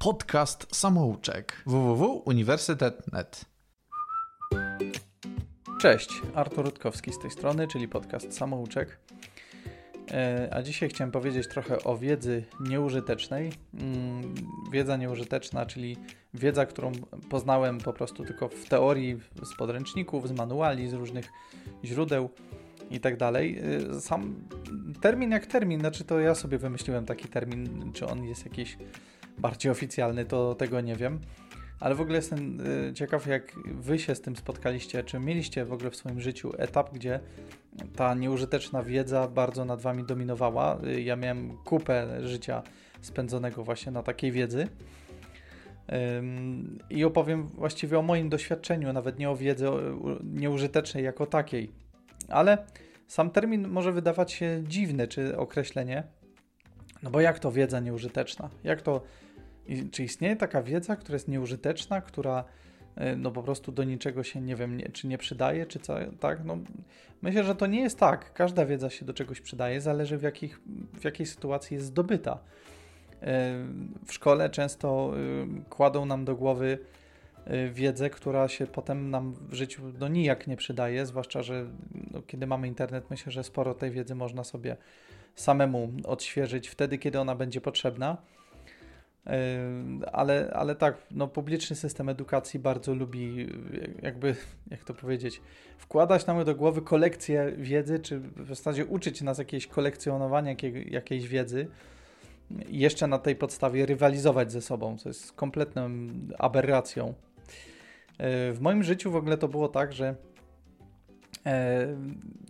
podcast samouczek www.uniwersytet.net. Cześć, Artur Rutkowski z tej strony, czyli podcast samouczek. E, a dzisiaj chciałem powiedzieć trochę o wiedzy nieużytecznej. Mm, wiedza nieużyteczna, czyli wiedza, którą poznałem po prostu tylko w teorii, z podręczników, z manuali, z różnych źródeł i tak dalej. E, sam termin jak termin, znaczy to ja sobie wymyśliłem taki termin, czy on jest jakiś bardziej oficjalny, to tego nie wiem. Ale w ogóle jestem y, ciekaw, jak wy się z tym spotkaliście. Czy mieliście w ogóle w swoim życiu etap, gdzie ta nieużyteczna wiedza bardzo nad wami dominowała? Y, ja miałem kupę życia spędzonego właśnie na takiej wiedzy. I opowiem właściwie o moim doświadczeniu, nawet nie o wiedzy nieużytecznej jako takiej. Ale sam termin może wydawać się dziwny, czy określenie. No bo jak to wiedza nieużyteczna? Jak to i czy istnieje taka wiedza, która jest nieużyteczna, która e, no po prostu do niczego się, nie wiem, nie, czy nie przydaje, czy co, tak? No, myślę, że to nie jest tak. Każda wiedza się do czegoś przydaje, zależy w, jakich, w jakiej sytuacji jest zdobyta. E, w szkole często e, kładą nam do głowy wiedzę, która się potem nam w życiu no, nijak nie przydaje, zwłaszcza, że no, kiedy mamy internet, myślę, że sporo tej wiedzy można sobie samemu odświeżyć wtedy, kiedy ona będzie potrzebna. Ale, ale tak, no, publiczny system edukacji bardzo lubi, jakby, jak to powiedzieć, wkładać nam do głowy kolekcję wiedzy, czy w zasadzie uczyć nas jakieś kolekcjonowania jakiej, jakiejś wiedzy i jeszcze na tej podstawie rywalizować ze sobą, co jest kompletną aberracją. W moim życiu w ogóle to było tak, że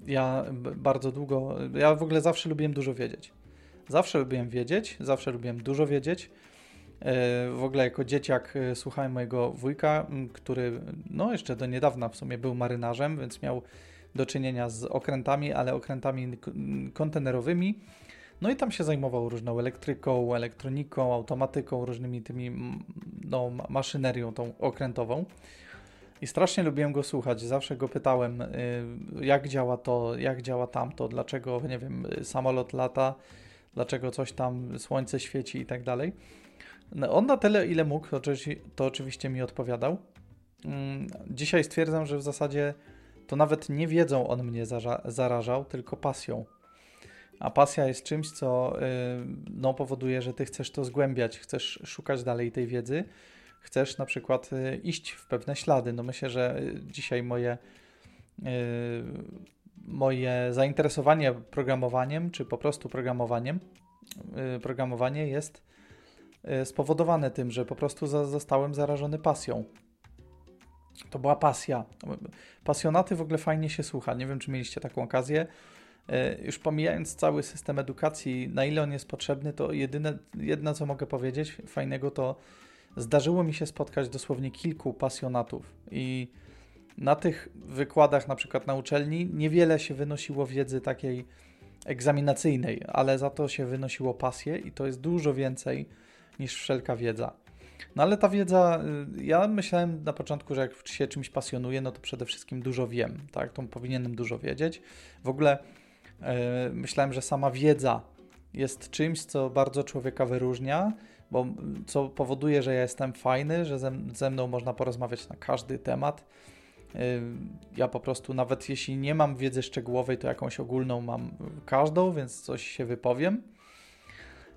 ja bardzo długo, ja w ogóle zawsze lubiłem dużo wiedzieć. Zawsze lubiłem wiedzieć, zawsze lubiłem dużo wiedzieć. E, w ogóle jako dzieciak e, słuchałem mojego wujka, który no jeszcze do niedawna w sumie był marynarzem, więc miał do czynienia z okrętami, ale okrętami kontenerowymi. No i tam się zajmował różną elektryką, elektroniką, automatyką, różnymi tymi no, maszynerią tą okrętową. I strasznie lubiłem go słuchać. Zawsze go pytałem, y, jak działa to, jak działa tamto, dlaczego, nie wiem, samolot lata, dlaczego coś tam, słońce świeci i tak dalej. No, on na tyle, ile mógł, to, oczywiście mi odpowiadał. Mm, dzisiaj stwierdzam, że w zasadzie to nawet nie wiedzą on mnie zarażał, tylko pasją. A pasja jest czymś, co y, no, powoduje, że ty chcesz to zgłębiać, chcesz szukać dalej tej wiedzy, chcesz na przykład y, iść w pewne ślady. No myślę, że dzisiaj moje, y, moje zainteresowanie programowaniem, czy po prostu programowaniem, programowanie jest spowodowane tym, że po prostu zostałem zarażony pasją. To była pasja. Pasjonaty w ogóle fajnie się słucha. Nie wiem, czy mieliście taką okazję. E, już pomijając cały system edukacji, na ile on jest potrzebny, to jedyne, jedno co mogę powiedzieć fajnego, to zdarzyło mi się spotkać dosłownie kilku pasjonatów i na tych wykładach, na przykład na uczelni, niewiele się wynosiło wiedzy takiej egzaminacyjnej, ale za to się wynosiło pasję i to jest dużo więcej niż wszelka wiedza. No ale ta wiedza, y, ja myślałem na początku, że jak się czymś pasjonuję, no to przede wszystkim dużo wiem, tak? To powinienem dużo wiedzieć. W ogóle yy, myślałem, że sama wiedza jest czymś, co bardzo człowieka wyróżnia, bo co powoduje, że ja jestem fajny, że ze, ze mną można porozmawiać na każdy temat. Yy, ja po prostu, nawet jeśli nie mam wiedzy szczegółowej, to jakąś ogólną mam każdą, więc coś się wypowiem.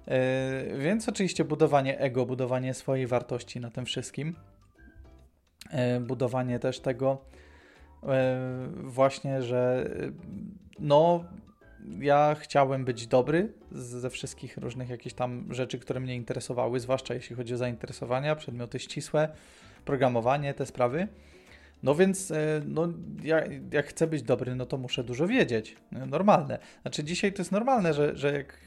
E, więc oczywiście budowanie ego, budowanie swojej wartości na tym wszystkim, e, budowanie też tego e, właśnie, że no ja chciałem być dobry ze wszystkich różnych jakichś tam rzeczy, które mnie interesowały, zwłaszcza jeśli chodzi o zainteresowania, przedmioty ścisłe, programowanie, te sprawy. No więc no, ja, jak chcę być dobry, no to muszę dużo wiedzieć. Normalne. Znaczy dzisiaj to jest normalne, że, że jak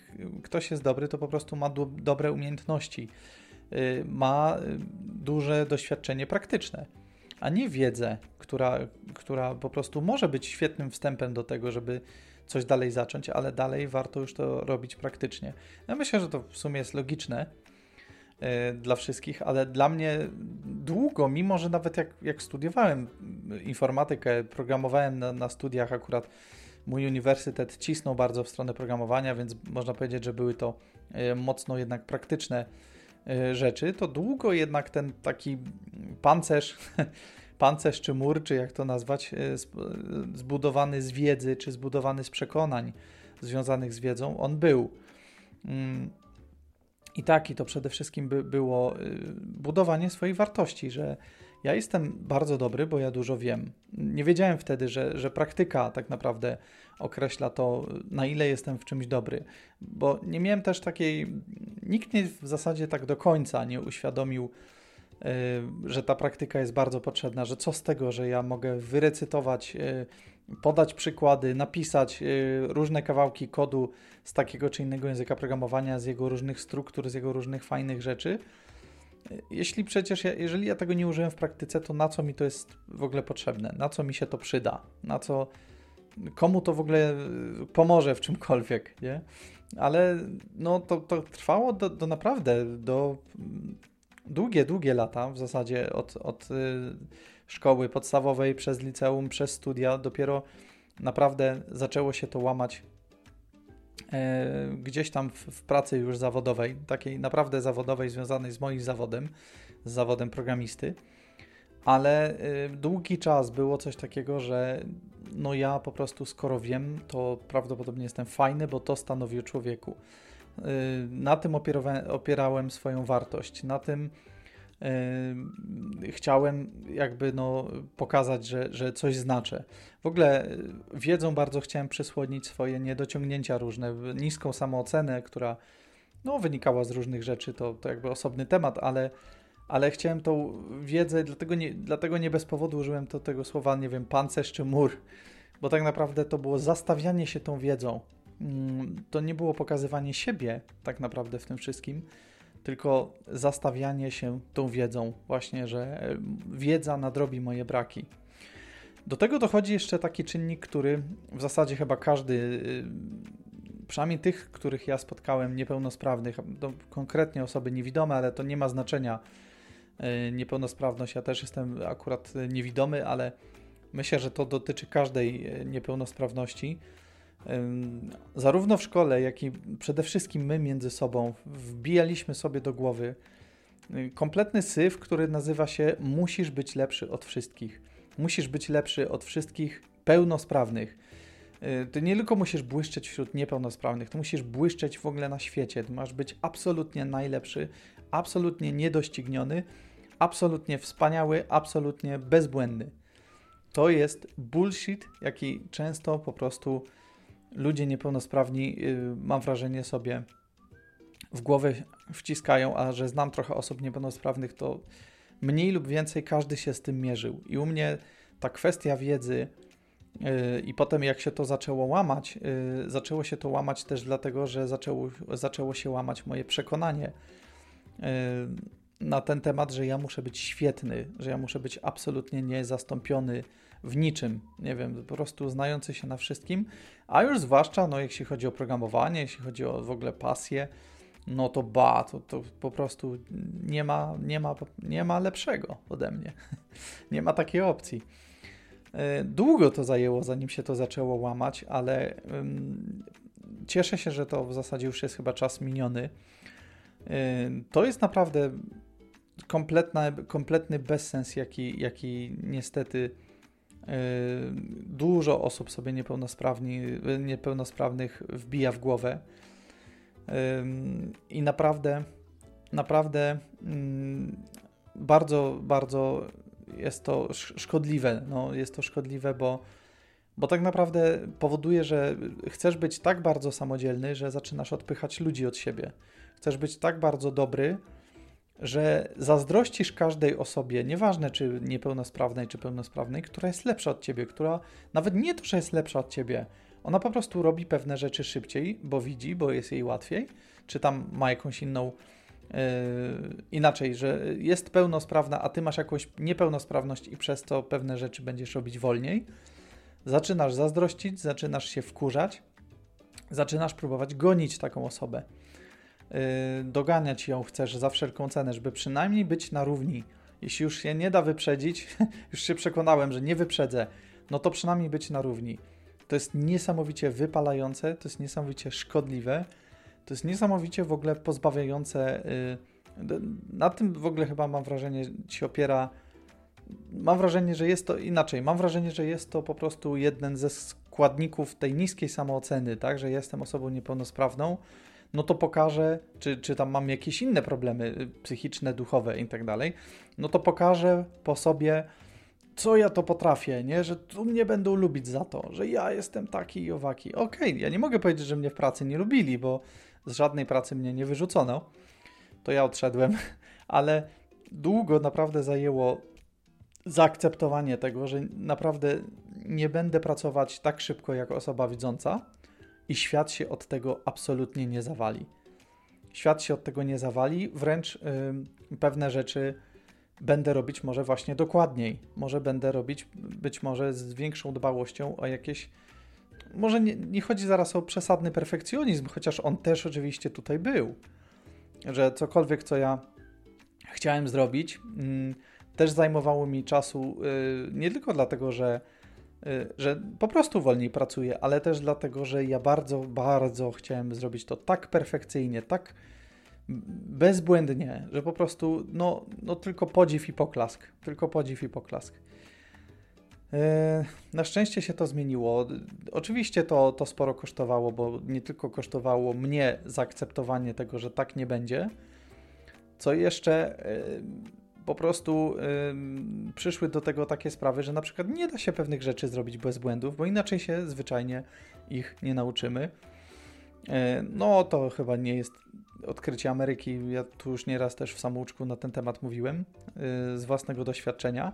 ktoś jest dobry, to po prostu ma do, dobre umiejętności, y, ma duże doświadczenie praktyczne, a nie wiedzę, która, która po prostu może być świetnym wstępem do tego, żeby coś dalej zacząć, ale dalej warto już to robić praktycznie. Ja myślę, że to w sumie jest logiczne dla wszystkich, ale dla mnie długo, mimo że nawet jak, jak studiowałem informatykę, programowałem na, na studiach akurat Mój uniwersytet cisnął bardzo w stronę programowania, więc można powiedzieć, że były to e, mocno jednak praktyczne y, rzeczy, to długo jednak ten taki pancerz, pancerz czy mur, czy jak to nazwać, zbudowany z wiedzy, czy zbudowany z przekonań związanych z wiedzą, on był. I tak, i to przede wszystkim by było budowanie swojej wartości, że ja jestem bardzo dobry, bo ja dużo wiem. Nie wiedziałem wtedy, że, że praktyka tak naprawdę określa to, na ile jestem w czymś dobry, bo nie miałem też takiej. Nikt mnie w zasadzie tak do końca nie uświadomił, yy, że ta praktyka jest bardzo potrzebna, że co z tego, że ja mogę wyrecytować, yy, podać przykłady, napisać yy, różne kawałki kodu z takiego czy innego języka programowania, z jego różnych struktur, z jego różnych fajnych rzeczy jeśli przecież, ja, jeżeli ja tego nie użyłem w praktyce, to na co mi to jest w ogóle potrzebne? Na co mi się to przyda? Na co, komu to w ogóle y, pomoże w czymkolwiek, nie? Ale no to, to trwało do, do naprawdę, do długie, długie lata w zasadzie od, od y, szkoły podstawowej, przez liceum, przez studia, dopiero naprawdę zaczęło się to łamać E, gdzieś tam w, w, pracy już zawodowej, takiej naprawdę zawodowej, związanej z moim zawodem, z zawodem programisty, ale e, długi czas było coś takiego, że no ja po prostu skoro wiem, to prawdopodobnie jestem fajny, bo to stanowi o człowieku. E, na tym opierałem swoją wartość, na tym chciałem jakby no, pokazać, że, że coś znaczę. W ogóle y, wiedzą bardzo chciałem przysłonić swoje niedociągnięcia różne, niską samoocenę, która no, wynikała z różnych rzeczy, to, to jakby osobny temat, ale, ale chciałem tą wiedzę, dlatego nie, dlatego nie bez powodu użyłem to, tego słowa, nie wiem, pancerz czy mur, bo tak naprawdę to było zastawianie się tą wiedzą. Mm, to nie było pokazywanie siebie tak naprawdę w tym wszystkim, tylko zastawianie się tą wiedzą, właśnie, że e, wiedza nadrobi moje braki. Do tego dochodzi jeszcze taki czynnik, który w zasadzie chyba każdy, y, przynajmniej tych, których ja spotkałem, niepełnosprawnych, konkretnie osoby niewidome, ale to nie ma znaczenia. Y, niepełnosprawność, ja też jestem akurat niewidomy, ale myślę, że to dotyczy każdej y, niepełnosprawności zarówno w szkole, jak i przede wszystkim my między sobą wbijaliśmy sobie do głowy y, kompletny syf, który nazywa się musisz być lepszy od wszystkich. Musisz być lepszy od wszystkich pełnosprawnych. Y, ty nie tylko musisz błyszczeć wśród niepełnosprawnych, ty musisz błyszczeć w ogóle na świecie. Ty masz być absolutnie najlepszy, absolutnie niedościgniony, absolutnie wspaniały, absolutnie bezbłędny. To jest bullshit, jaki często po prostu ludzie niepełnosprawni, yy, mam wrażenie, sobie w głowę wciskają, a że znam trochę osób niepełnosprawnych, to mniej lub więcej każdy się z tym mierzył. I u mnie ta kwestia wiedzy yy, i potem jak się to zaczęło łamać, yy, zaczęło się to łamać też dlatego, że zaczęło, zaczęło się łamać moje przekonanie na ten temat, że ja muszę być świetny, że ja muszę być absolutnie niezastąpiony w niczym, nie wiem, po prostu znający się na wszystkim, a już zwłaszcza, no jeśli chodzi o programowanie, jeśli chodzi o w ogóle pasję, no to ba, to, to po prostu nie ma, nie, ma, nie ma lepszego ode mnie. nie ma takiej opcji. E, długo to zajęło, zanim się to zaczęło łamać, ale um, cieszę się, że to w zasadzie już jest chyba czas miniony. E, to jest naprawdę kompletna, kompletny bezsens, jaki, jaki niestety dużo osób sobie niepełnosprawni, niepełnosprawnych wbija w głowę. Yy, I naprawdę, naprawdę mm, bardzo, bardzo jest to szkodliwe. No, jest to szkodliwe, bo, bo tak naprawdę powoduje, że chcesz być tak bardzo samodzielny, że zaczynasz odpychać ludzi od siebie. Chcesz być tak bardzo dobry, że zazdrościsz każdej osobie, nieważne czy niepełnosprawnej, czy pełnosprawnej, która jest lepsza od ciebie, która nawet nie to, że jest lepsza od ciebie, ona po prostu robi pewne rzeczy szybciej, bo widzi, bo jest jej łatwiej, czy tam ma jakąś inną yy, inaczej, że jest pełnosprawna, a ty masz jakąś niepełnosprawność i przez to pewne rzeczy będziesz robić wolniej. Zaczynasz zazdrościć, zaczynasz się wkurzać, zaczynasz próbować gonić taką osobę. Y, doganiać ją chcesz za wszelką cenę, żeby przynajmniej być na równi. Jeśli już się nie da wyprzedzić, już się przekonałem, że nie wyprzedzę, no to przynajmniej być na równi. To jest niesamowicie wypalające, to jest niesamowicie szkodliwe, to jest niesamowicie w ogóle pozbawiające y, Na tym w ogóle chyba mam wrażenie się opiera. Mam wrażenie, że jest to inaczej. Mam wrażenie, że jest to po prostu jeden ze składników tej niskiej samooceny, tak, że jestem osobą niepełnosprawną, no to pokażę, czy, czy tam mam jakieś inne problemy y, psychiczne, duchowe i tak dalej, no to pokażę po sobie, co ja to potrafię, nie? Że tu mnie będą lubić za to, że ja jestem taki i owaki. Okej, okay, ja nie mogę powiedzieć, że mnie w pracy nie lubili, bo z żadnej pracy mnie nie wyrzucono. To ja odszedłem, ale długo naprawdę zajęło zaakceptowanie tego, że naprawdę nie będę pracować tak szybko jak osoba widząca i świat się od tego absolutnie nie zawali. Świat się od tego nie zawali, wręcz yy, pewne rzeczy będę robić może właśnie dokładniej. Może będę robić być może z większą dbałością o jakieś. Może nie, nie chodzi zaraz o przesadny perfekcjonizm, chociaż on też oczywiście tutaj był. Że cokolwiek, co ja chciałem zrobić, mm, też zajmowało mi czasu y, nie tylko dlatego, że, że po prostu wolniej pracuję, ale też dlatego, że ja bardzo, bardzo chciałem zrobić to tak perfekcyjnie, tak bezbłędnie, że po prostu no, no tylko podziw i poklask. Tylko podziw i poklask. E, na szczęście się to zmieniło. Oczywiście to, to sporo kosztowało, bo nie tylko kosztowało mnie zaakceptowanie tego, że tak nie będzie, co jeszcze e, po prostu przyszły do tego takie sprawy, że na przykład nie da się pewnych rzeczy zrobić bez błędów, bo inaczej się zwyczajnie ich nie nauczymy. E, no to chyba nie jest odkrycie Ameryki, ja tu już nieraz też w samouczku na ten temat mówiłem yy, z własnego doświadczenia,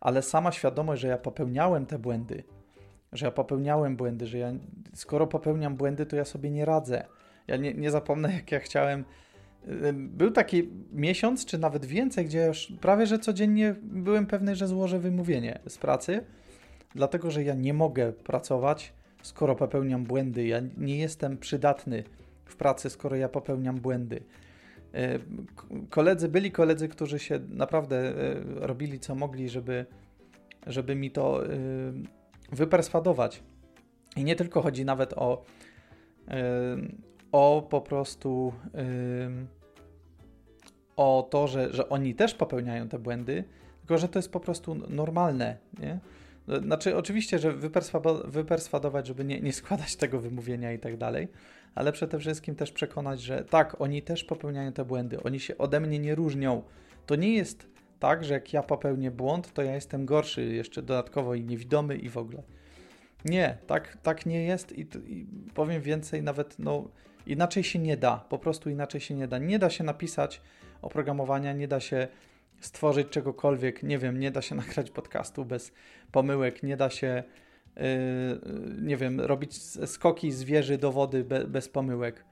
ale sama świadomość, że ja popełniałem te błędy, że ja popełniałem błędy, że ja skoro popełniam błędy, to ja sobie nie radzę. Ja nie, nie zapomnę, jak ja chciałem. Był taki miesiąc, czy nawet więcej, gdzie już prawie że codziennie byłem pewny, że złożę wymówienie z pracy, dlatego że ja nie mogę pracować, skoro popełniam błędy. Ja nie jestem przydatny w pracy, skoro ja popełniam błędy. E, koledzy, byli koledzy, którzy się naprawdę e, robili co mogli, żeby, żeby mi to e, wyperswadować. I nie tylko chodzi nawet o, o po prostu o to, że, że oni też popełniają te błędy, tylko że to jest po prostu normalne. Nie? Znaczy, oczywiście, że wyperswadować, żeby nie, nie składać tego wymówienia i tak dalej, ale przede wszystkim też przekonać, że tak, oni też popełniają te błędy, oni się ode mnie nie różnią. To nie jest tak, że jak ja popełnię błąd, to ja jestem gorszy, jeszcze dodatkowo i niewidomy i w ogóle. Nie, tak, tak nie jest i, i powiem więcej, nawet no, inaczej się nie da, po prostu inaczej się nie da. Nie da się napisać oprogramowania, nie da się stworzyć czegokolwiek, nie wiem, nie da się nagrać podcastu bez pomyłek, nie da się Yy, nie wiem, robić skoki z wieży do wody be, bez pomyłek.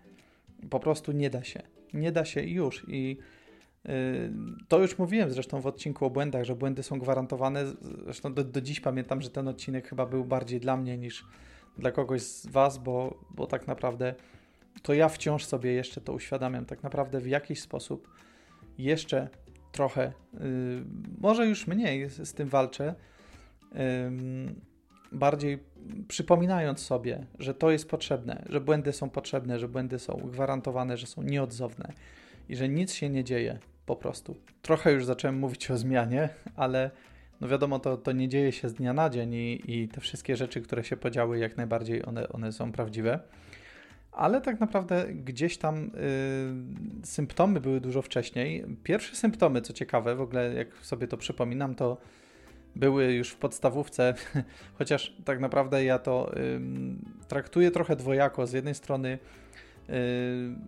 Po prostu nie da się. Nie da się już. I yy, to już mówiłem zresztą w odcinku o błędach, że błędy są gwarantowane. Zresztą do, do dziś pamiętam, że ten odcinek chyba był bardziej dla mnie niż dla kogoś z Was, bo, bo tak naprawdę to ja wciąż sobie jeszcze to uświadamiam. Tak naprawdę w jakiś sposób jeszcze trochę, yy, może już mniej z, z tym walczę bardziej przypominając sobie, że to jest potrzebne, że błędy są potrzebne, że błędy są gwarantowane, że są nieodzowne i że nic się nie dzieje po prostu. Trochę już zacząłem mówić o zmianie, ale no wiadomo, to, to nie dzieje się z dnia na dzień i, i te wszystkie rzeczy, które się podziały, jak najbardziej one, one są prawdziwe. Ale tak naprawdę gdzieś tam y, symptomy były dużo wcześniej. Pierwsze symptomy, co ciekawe, w ogóle jak sobie to przypominam, to były już w podstawówce, chociaż tak naprawdę ja to traktuję trochę dwojako. Z jednej strony y,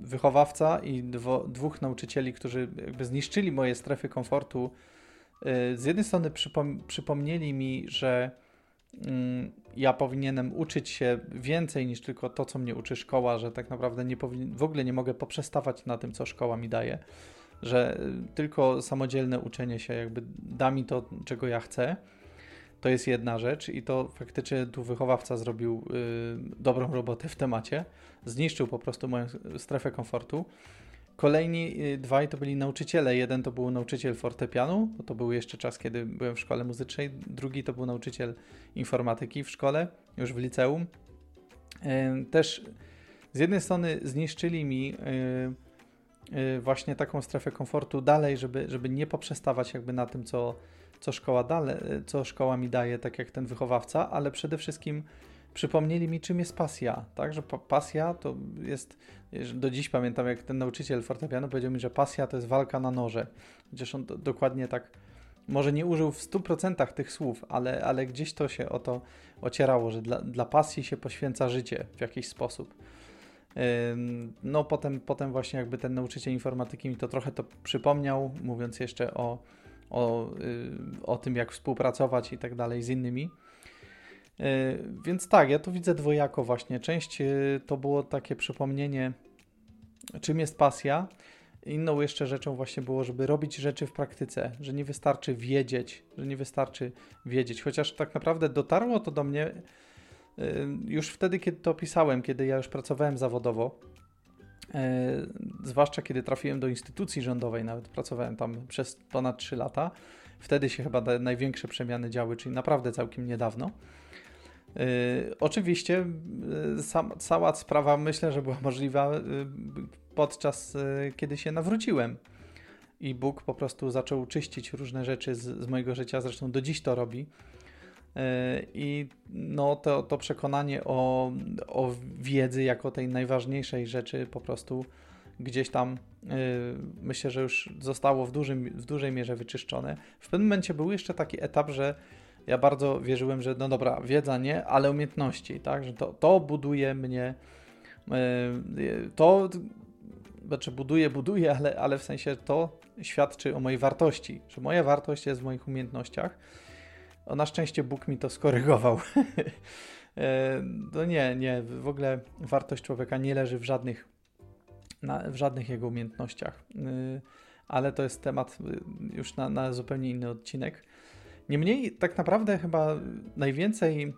wychowawca i dwo, dwóch nauczycieli, którzy jakby zniszczyli moje strefy komfortu. Y, z jednej strony przypom przypomnieli mi, że ja powinienem uczyć się więcej niż tylko to, co mnie uczy szkoła, że tak naprawdę nie w ogóle nie mogę poprzestawać na tym, co szkoła mi daje że tylko samodzielne uczenie się jakby da mi to, czego ja chcę. To jest jedna rzecz i to faktycznie tu wychowawca zrobił y, dobrą robotę w temacie. Zniszczył po prostu moją strefę komfortu. Kolejni y, dwaj to byli nauczyciele. Jeden to był nauczyciel fortepianu, bo to był jeszcze czas, kiedy byłem w szkole muzycznej. Drugi to był nauczyciel informatyki w szkole, już w liceum. Y, też z jednej strony zniszczyli mi y, właśnie taką strefę komfortu dalej, żeby, żeby nie poprzestawać jakby na tym, co, co, szkoła dale, co szkoła mi daje, tak jak ten wychowawca, ale przede wszystkim przypomnieli mi, czym jest pasja, tak, że pasja to jest, do dziś pamiętam, jak ten nauczyciel fortepianu powiedział mi, że pasja to jest walka na noże, chociaż on dokładnie tak, może nie użył w 100% tych słów, ale, ale gdzieś to się o to ocierało, że dla, dla pasji się poświęca życie w jakiś sposób. No potem, potem właśnie jakby ten nauczyciel informatyki mi to trochę to przypomniał, mówiąc jeszcze o, o, y, o tym, jak współpracować i tak dalej z innymi. Y, więc tak, ja tu widzę dwojako właśnie. Część y, to było takie przypomnienie, czym jest pasja. Inną jeszcze rzeczą właśnie było, żeby robić rzeczy w praktyce, że nie wystarczy wiedzieć, że nie wystarczy wiedzieć. Chociaż tak naprawdę dotarło to do mnie już wtedy, kiedy to pisałem, kiedy ja już pracowałem zawodowo. Zwłaszcza kiedy trafiłem do instytucji rządowej, nawet pracowałem tam przez ponad 3 lata. Wtedy się chyba największe przemiany działy, czyli naprawdę całkiem niedawno. Yy, oczywiście yy, sam, cała sprawa myślę, że była możliwa yy, podczas kiedy się nawróciłem. I Bóg po prostu zaczął czyścić różne rzeczy z, z mojego życia, zresztą do dziś to robi. I no, to, to przekonanie o, o wiedzy jako tej najważniejszej rzeczy po prostu gdzieś tam myślę, że już zostało w, dużym, w dużej mierze wyczyszczone. W pewnym momencie był jeszcze taki etap, że ja bardzo wierzyłem, że no dobra, wiedza nie, ale umiejętności, tak, że to, to buduje mnie, e, to, znaczy buduje, buduje, ale, ale w sensie to świadczy o mojej wartości, że moja wartość jest w moich umiejętnościach. O, na szczęście Bóg mi to skorygował. E, no nie, nie, w ogóle wartość człowieka nie leży w żadnych, na, w żadnych jego umiejętnościach, e, ale to jest temat już na, na zupełnie inny odcinek. Niemniej tak naprawdę chyba najwięcej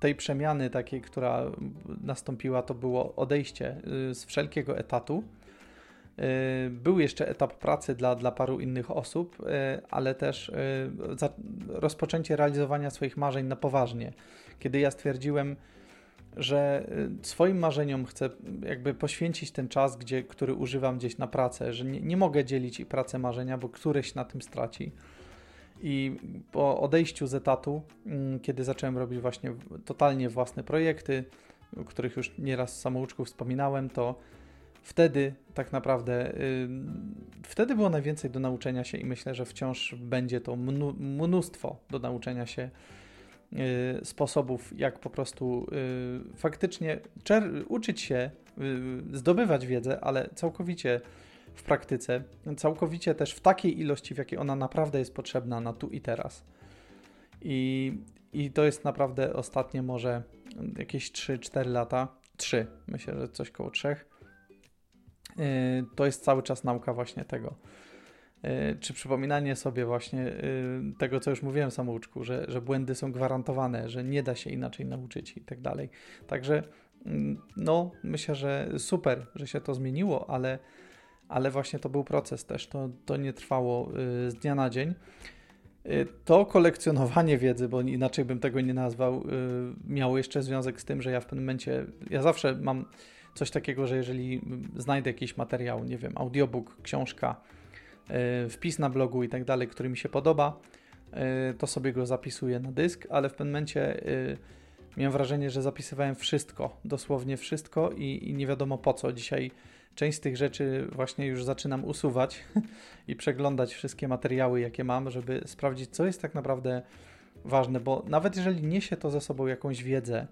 tej przemiany takiej, która nastąpiła, to było odejście y, z wszelkiego etatu. Y, był jeszcze etap pracy dla, dla paru innych osób, y, ale też rozpoczęcie realizowania swoich marzeń na poważnie. Kiedy ja stwierdziłem, że swoim marzeniom chcę jakby poświęcić ten czas, gdzie, który używam gdzieś na pracę, że nie, nie mogę dzielić pracę marzenia, bo któryś na tym straci i po odejściu z etatu, mm, kiedy zacząłem robić właśnie totalnie własne projekty, o których już nieraz samouczków wspominałem, to wtedy tak naprawdę, wtedy było najwięcej do nauczenia się i myślę, że wciąż będzie to mnóstwo do nauczenia się y, sposobów, jak po prostu y, faktycznie uczyć się, y, zdobywać wiedzę, ale całkowicie w praktyce, całkowicie też w takiej ilości, w jakiej ona naprawdę jest potrzebna na tu i teraz. I, i to jest naprawdę ostatnie może jakieś 3-4 lata, 3, myślę, że coś koło 3. Yy, to jest cały czas nauka właśnie tego. Yy, czy przypominanie sobie właśnie yy, tego, co już mówiłem samouczku, że, że błędy są gwarantowane, że nie da się inaczej nauczyć i tak dalej. Także mm, no, myślę, że super, że się to zmieniło, ale ale właśnie to był proces też, to, to nie trwało y, z dnia na dzień. Y, to kolekcjonowanie wiedzy, bo inaczej bym tego nie nazwał, y, miało jeszcze związek z tym, że ja w pewnym momencie, ja zawsze mam coś takiego, że jeżeli znajdę jakiś materiał, nie wiem, audiobook, książka, wpis na blogu i tak dalej, który mi się podoba, to sobie go zapisuję na dysk, ale w pewnym momencie miałem wrażenie, że zapisywałem wszystko, dosłownie wszystko i, i nie wiadomo po co. Dzisiaj część z tych rzeczy właśnie już zaczynam usuwać i przeglądać wszystkie materiały, jakie mam, żeby sprawdzić, co jest tak naprawdę ważne, bo nawet jeżeli niesie to ze sobą jakąś wiedzę,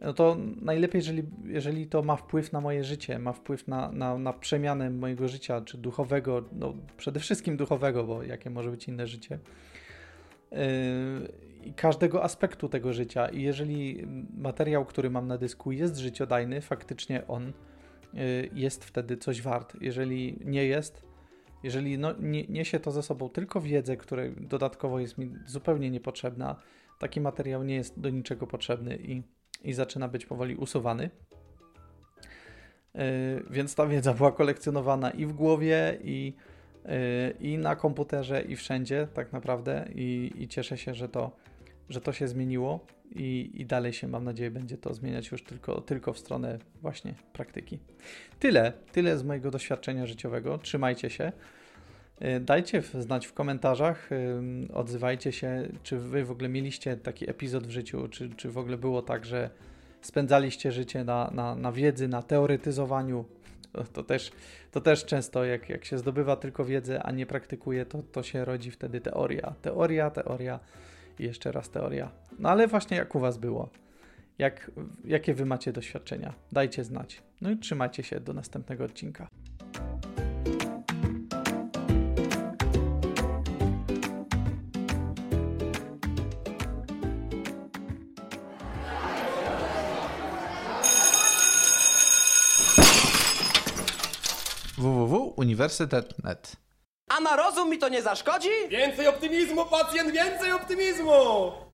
no to najlepiej, jeżeli, jeżeli to ma wpływ na moje życie, ma wpływ na, na, na przemianę mojego życia, czy duchowego, no przede wszystkim duchowego, bo jakie może być inne życie, yy, każdego aspektu tego życia. I jeżeli materiał, który mam na dysku jest życiodajny, faktycznie on Y, jest wtedy coś wart. Jeżeli nie jest, jeżeli no, nie, niesie to ze sobą tylko wiedzę, która dodatkowo jest mi zupełnie niepotrzebna, taki materiał nie jest do niczego potrzebny i, i zaczyna być powoli usuwany. Yy, więc ta wiedza była kolekcjonowana i w głowie, i, yy, i na komputerze, i wszędzie, tak naprawdę. I, I cieszę się, że to, że to się zmieniło i, i dalej się, mam nadzieję, będzie to zmieniać już tylko, tylko w stronę właśnie praktyki. Tyle, tyle z mojego doświadczenia życiowego. Trzymajcie się. Y, Dajcie znać w komentarzach, ym, odzywajcie się, czy wy w ogóle mieliście taki epizod w życiu, czy, czy w ogóle było tak, że spędzaliście życie na, na, na wiedzy, na teoretyzowaniu. To, to, też, to też często, jak, jak się zdobywa tylko wiedzę, a nie praktykuje, to, to się rodzi wtedy teoria. Teoria, teoria i jeszcze raz teoria. No ale właśnie jak u Was było? Jak, jakie Wy macie doświadczenia? Dajcie znać. No i trzymajcie się do następnego odcinka. www.uniwersytet.net A na rozum mi to nie zaszkodzi? Więcej optymizmu, pacjent, więcej optymizmu!